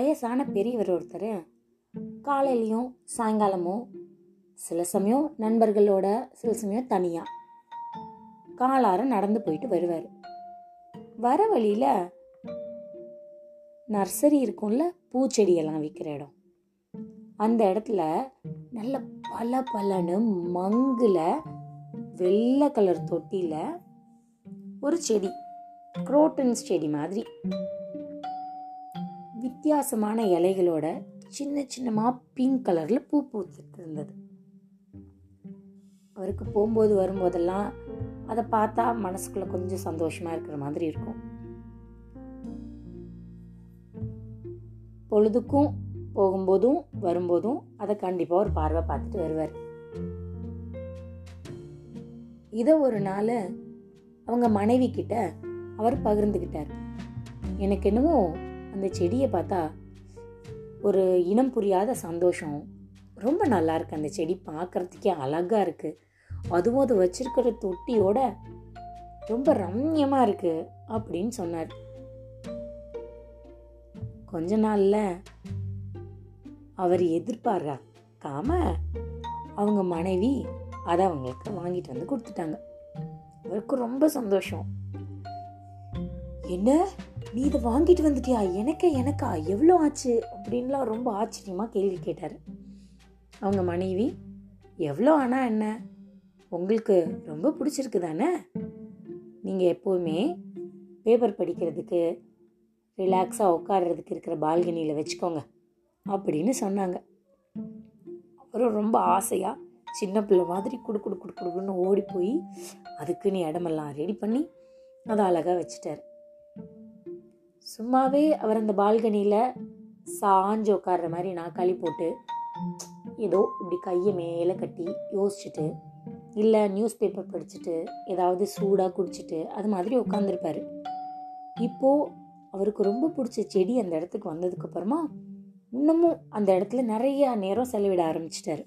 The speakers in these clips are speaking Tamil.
வயசான பெரியவர் ஒருத்தர் காலையிலையும் சாயங்காலமும் சில சமயம் நண்பர்களோட சில சமயம் தனியாக காலார நடந்து போயிட்டு வருவார். வர வழியில் நர்சரி இருக்கும்ல பூச்செடியெல்லாம் விற்கிற இடம். அந்த இடத்துல நல்ல பல பலன்னு மங்குல வெள்ளை கலர் தொட்டியில் ஒரு செடி குரோட்டன்ஸ் செடி மாதிரி. வித்தியாசமான இலைகளோட சின்ன சின்னமாக பிங்க் கலரில் பூ பூத்துட்டு இருந்தது அவருக்கு போகும்போது வரும்போதெல்லாம் அதை பார்த்தா மனசுக்குள்ள கொஞ்சம் சந்தோஷமா இருக்கிற மாதிரி இருக்கும். பொழுதுக்கும் போகும்போதும் வரும்போதும் அதை கண்டிப்பாக ஒரு பார்வை பார்த்துட்டு வருவார். இதை ஒரு நாள் அவங்க மனைவி கிட்ட அவர் பகிர்ந்துக்கிட்டார் எனக்கு என்னமோ அந்த செடியை பார்த்தா ஒரு இனம் புரியாத சந்தோஷம். ரொம்ப நல்லா இருக்கு அந்த செடி பார்க்கறதுக்கே அழகாக இருக்குது அதுவும் அது வச்சிருக்கிற தொட்டியோட ரொம்ப ரம்யமாக இருக்குது அப்படின்னு சொன்னார். கொஞ்ச நாளில் அவர் எதிர்பார்க்காம அவங்க மனைவி அதை அவங்களுக்கு வாங்கிட்டு வந்து கொடுத்துட்டாங்க. அவருக்கு ரொம்ப சந்தோஷம். என்ன? நீ இதை வாங்கிட்டு வந்துட்டியா? எனக்கே எனக்கா? எவ்வளோ ஆச்சு? அப்படின்லாம் ரொம்ப ஆச்சரியமாக கேள்வி கேட்டார். அவங்க மனைவி எவ்வளோ ஆனால் என்ன? உங்களுக்கு ரொம்ப பிடிச்சிருக்கு தானே நீங்கள் எப்போவுமே பேப்பர் படிக்கிறதுக்கு ரிலாக்ஸாக உட்காடுறதுக்கு இருக்கிற பால்கனியில் வச்சுக்கோங்க அப்படின்னு சொன்னாங்க. அவரும் ரொம்ப ஆசையாக சின்ன பிள்ளை மாதிரி குடு குடு குடு குடுன்னு ஓடி போய் அதுக்குன்னு இடமெல்லாம் ரெடி பண்ணி அதை அழகாக வச்சுட்டார். சும்மாவே அவர் அந்த பால்கனியில் சாஞ்சு உட்கார்ற மாதிரி நாக்காளி போட்டு ஏதோ இப்படி கையை மேலே கட்டி யோசிச்சுட்டு இல்லை நியூஸ் பேப்பர் படிச்சுட்டு ஏதாவது சூடாக குடிச்சிட்டு அது மாதிரி உட்காந்துருப்பார் இப்போது அவருக்கு ரொம்ப பிடிச்ச செடி அந்த இடத்துக்கு வந்ததுக்கப்புறமா இன்னமும் அந்த இடத்துல நிறைய நேரம் செலவிட ஆரம்பிச்சிட்டாரு.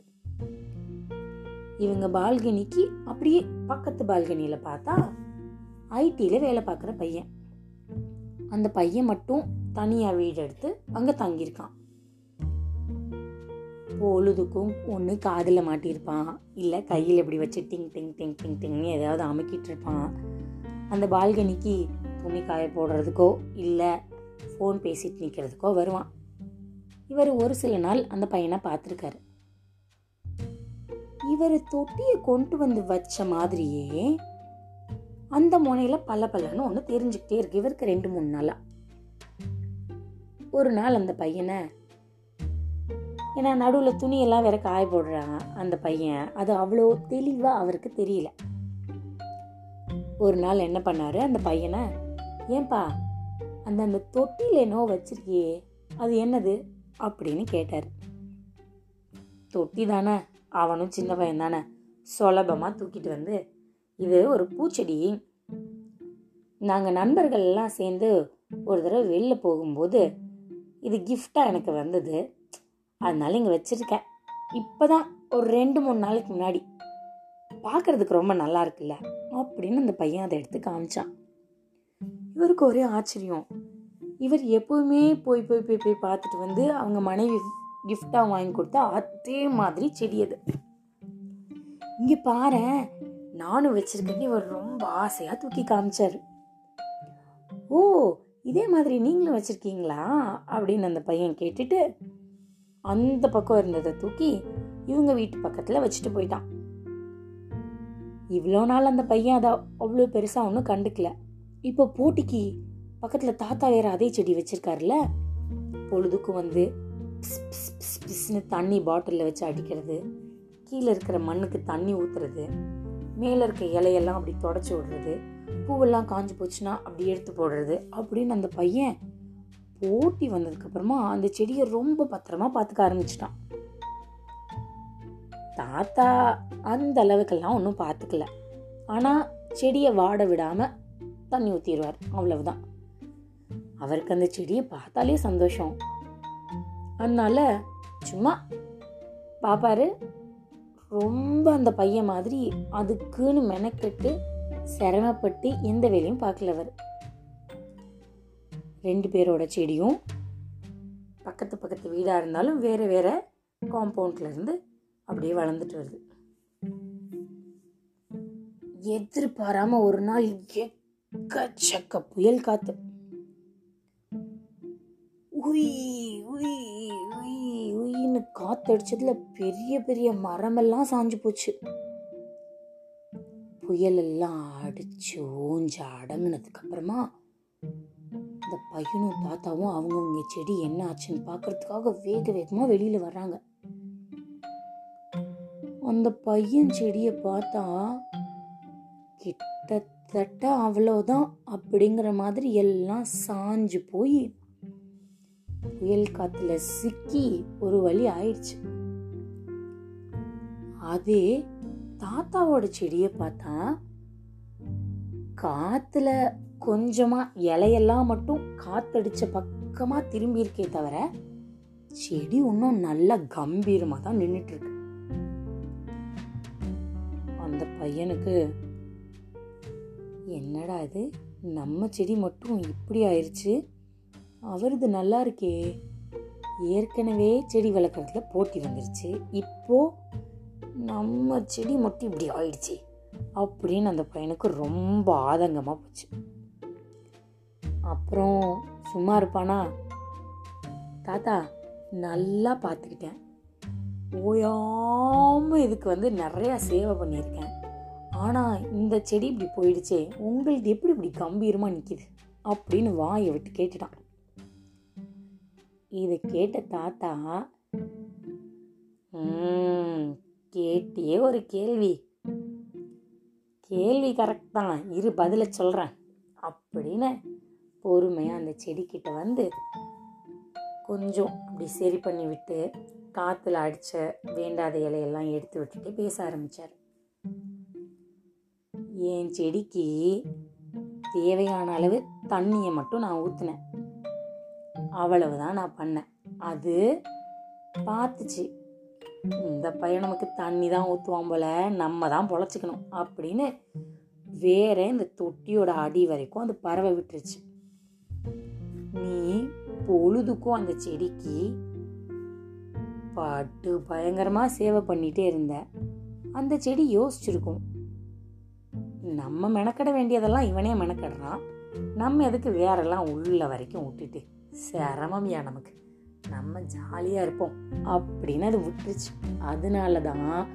இவங்க பால்கனிக்கு அப்படியே பக்கத்து பால்கனியில் பார்த்தா ஐடியில் வேலை பார்க்குற பையன். அந்த பையன் மட்டும் தனியாக வீடு எடுத்து அங்கே தங்கியிருக்கான். பொழுதுக்கும் ஒன்று காதில் மாட்டியிருப்பான். இல்லை கையில் இப்படி வச்சு டிங் டிங் டிங் டிங் டிங்னு ஏதாவது அமுக்கிட்டு இருப்பான். அந்த பால்கனிக்கு துணி காய போடுறதுக்கோ இல்லை ஃபோன் பேசிட்டு நிற்கிறதுக்கோ வருவான். இவர் ஒரு சில நாள் அந்த பையனை பார்த்துருக்காரு. இவர் தொட்டியை கொண்டு வந்து வச்ச மாதிரியே அந்த முனையில பல பலன்னு ஒன்று தெரிஞ்சுக்கிட்டே இருக்கு. இவருக்கு ரெண்டு மூணு நாளா. ஒரு நாள் அந்த பையனை ஏன்னா நடுவில் துணியெல்லாம் வேற காய போடுறாங்க அந்த பையன். அது அவ்வளோ தெளிவாக அவருக்கு தெரியல. ஒரு நாள் என்ன பண்ணாரு? அந்த பையனை ஏன்பா அந்த அந்த தொட்டியில் என்னோ வச்சிருக்கியே அது என்னது? அப்படின்னு கேட்டார். தொட்டி தானே அவனும் சின்ன பையன் தானே சுலபமாக தூக்கிட்டு வந்து இது ஒரு பூச்செடி. நாங்கள் நண்பர்கள் எல்லாம் சேர்ந்து ஒரு தடவை வெளில போகும்போது இது கிஃப்டாக எனக்கு வந்தது. அதனால இங்கே வச்சிருக்கேன். இப்போதான் ஒரு ரெண்டு மூணு நாளைக்கு முன்னாடி. பார்க்கறதுக்கு ரொம்ப நல்லா இருக்குல்ல? அப்படின்னு அந்த பையன் அதை எடுத்து காமிச்சான். இவருக்கு ஒரே ஆச்சரியம். இவர் எப்பவுமே போய் போய் போய் போய் பார்த்துட்டு வந்து அவங்க மனைவி கிஃப்டாக வாங்கி கொடுத்தா அதே மாதிரி செடி அது. இங்கே பாரு நானும் வச்சிருக்கேன்னு இவர் ரொம்ப ஆசையாக தூக்கி காமிச்சாரு. ஓ இதே மாதிரி நீங்களும் வச்சிருக்கீங்களா? அப்படின்னு அந்த பையன் கேட்டுட்டு அந்த பக்கம் இருந்ததை தூக்கி இவங்க வீட்டு பக்கத்தில் வச்சுட்டு போயிட்டான். இவ்வளோ நாள் அந்த பையன் அதை அவ்வளோ பெருசாக ஒன்றும் கண்டுக்கல. இப்போ போட்டிக்கு பக்கத்தில் தாத்தா வேற அதே செடி வச்சிருக்காருல்ல? பொழுதுக்கும் வந்து பிஸ்னு தண்ணி பாட்டிலில் வச்சு அடிக்கிறது கீழே இருக்கிற மண்ணுக்கு தண்ணி ஊத்துறது மேலே இருக்க இலையெல்லாம் அப்படி தொடச்சி விடுறது பூவெல்லாம் காஞ்சி போச்சுன்னா அப்படி எடுத்து போடுறது அப்படின்னு அந்த பையன் போட்டி வந்ததுக்கப்புறமா அந்த செடியை ரொம்ப பத்திரமா பார்த்துக்க ஆரம்பிச்சிட்டான். தாத்தா அந்த அளவுக்கெல்லாம் ஒன்றும் பார்த்துக்கல. ஆனால் செடியை வாட விடாமல் தண்ணி ஊற்றிடுவார் அவ்வளவுதான். அவருக்கு அந்த செடியை பார்த்தாலே சந்தோஷம். அதனால சும்மா பாப்பாரு ரொம்ப அந்த பையன் மாதிரி அதுக்குன்னு மெனக்கெட்டு சிரமப்பட்டு எந்த வேலையும் பார்க்கல அவர். ரெண்டு பேரோட செடியும் பக்கத்து பக்கத்து வீடாக இருந்தாலும் வேறு வேறு காம்பவுண்டில் இருந்து அப்படியே வளர்ந்துட்டு வருது. எதிர்பாராம ஒரு நாள் எக்கச்சக்க புயல் காத்து. உய் உய் திடீர்னு காத்தடிச்சதுல பெரிய பெரிய மரமெல்லாம் சாஞ்சு போச்சு. புயல் எல்லாம் அடிச்சு ஓஞ்சு அடங்கினதுக்கு அப்புறமா இந்த பையனும் தாத்தாவும் அவங்கவுங்க செடி என்ன ஆச்சுன்னு பார்க்கறதுக்காக வேக வேகமாக வெளியில வர்றாங்க. அந்த பையன் செடியை பார்த்தா கிட்டத்தட்ட அவ்வளோதான் அப்படிங்கிற மாதிரி எல்லாம் சாஞ்சு போய் புயல் காத்துல சிக்கி ஒரு வழி ஆயிடுச்சு. அதே தாத்தாவோட செடியை பார்த்தா காத்துல கொஞ்சமா இலையெல்லாம் மட்டும் காத்தடிச்ச பக்கமா திரும்பி இருக்கே தவிர செடி இன்னும் நல்லா கம்பீரமா தான் நின்றுட்டு இருக்கு அந்த பையனுக்கு என்னடா இது? நம்ம செடி மட்டும் இப்படி ஆயிடுச்சு அவரது நல்லா இருக்கே ஏற்கனவே செடி வளர்க்குறதுல போட்டி வந்துருச்சு. இப்போது நம்ம செடி மட்டும் இப்படி ஆயிடுச்சு அப்படின்னு அந்த பையனுக்கு ரொம்ப ஆதங்கமாக போச்சு. அப்புறம் சும்மா இருப்பானா? தாத்தா நல்லா பார்த்துக்கிட்டேன் ஓயாமல் இதுக்கு வந்து நிறையா சேவை பண்ணியிருக்கேன். ஆனால் இந்த செடி இப்படி போயிடுச்சே உங்களுக்கு எப்படி இப்படி கம்பீரமாக நிற்கிது அப்படின்னு வாயை விட்டு கேட்டுட்டான். இது கேட்ட தாத்தா கேட்டே கேட்டியே ஒரு கேள்வி. கேள்வி கரெக்ட் தான். இரு பதில சொல்கிறேன் அப்படின்னு பொறுமையாக அந்த செடிக்கிட்ட வந்து கொஞ்சம் அப்படி சரி பண்ணி விட்டு காற்றுல அடித்த வேண்டாத இலையெல்லாம் எடுத்து விட்டுட்டு பேச ஆரம்பித்தார் என் செடிக்கு தேவையான அளவு தண்ணியை மட்டும் நான் ஊற்றினேன் அவ்வளவுதான் நான் பண்ணேன். அது பார்த்துச்சு. இந்த பையன் நமக்கு தண்ணி தான் ஊற்றுவான் போல நம்ம தான் பொழைச்சிக்கணும் அப்படின்னு வேற இந்த தொட்டியோட அடி வரைக்கும் அந்த பறவை விட்டுருச்சு. நீ பொழுதுக்கும் அந்த செடிக்கு பட்டு பயங்கரமாக சேவை பண்ணிட்டே இருந்த. அந்த செடி யோசிச்சிருக்கும். நம்ம மெனக்கட வேண்டியதெல்லாம் இவனே மெனக்கடுறான். நம்ம எதுக்கு வேறெல்லாம் உள்ள வரைக்கும் விட்டுட்டு சிரமம்யா நமக்கு. நம்ம ஜாலியாக இருப்போம். அப்படின்னு அது விட்டுருச்சு. அதனால தான்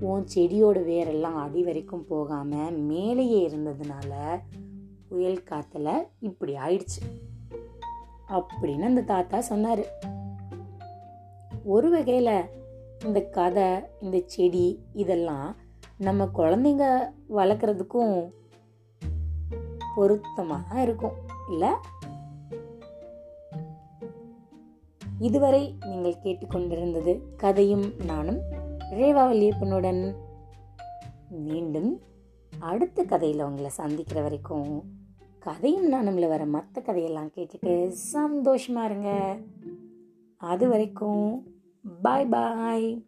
உன் செடியோட வேரெல்லாம் அடி வரைக்கும் போகாமல் மேலேயே இருந்ததுனால புயல் காற்றுல இப்படி ஆயிடுச்சு. அப்படின்னு அந்த தாத்தா சொன்னார். ஒரு வகையில் இந்த கதை இந்த செடி இதெல்லாம் நம்ம குழந்தைங்க வளர்க்குறதுக்கும் பொருத்தமாக தான் இருக்கும். இல்லை இதுவரை நீங்கள் கேட்டுக்கொண்டிருந்தது கதையும் நானும் ரேவா வல்லியப்பனுடன். மீண்டும் அடுத்த கதையில் உங்களை சந்திக்கிற வரைக்கும் கதையும் நானும்ல வர மற்ற கதையெல்லாம் கேட்டுட்டு சந்தோஷமா இருங்க. அது வரைக்கும் பாய் பாய்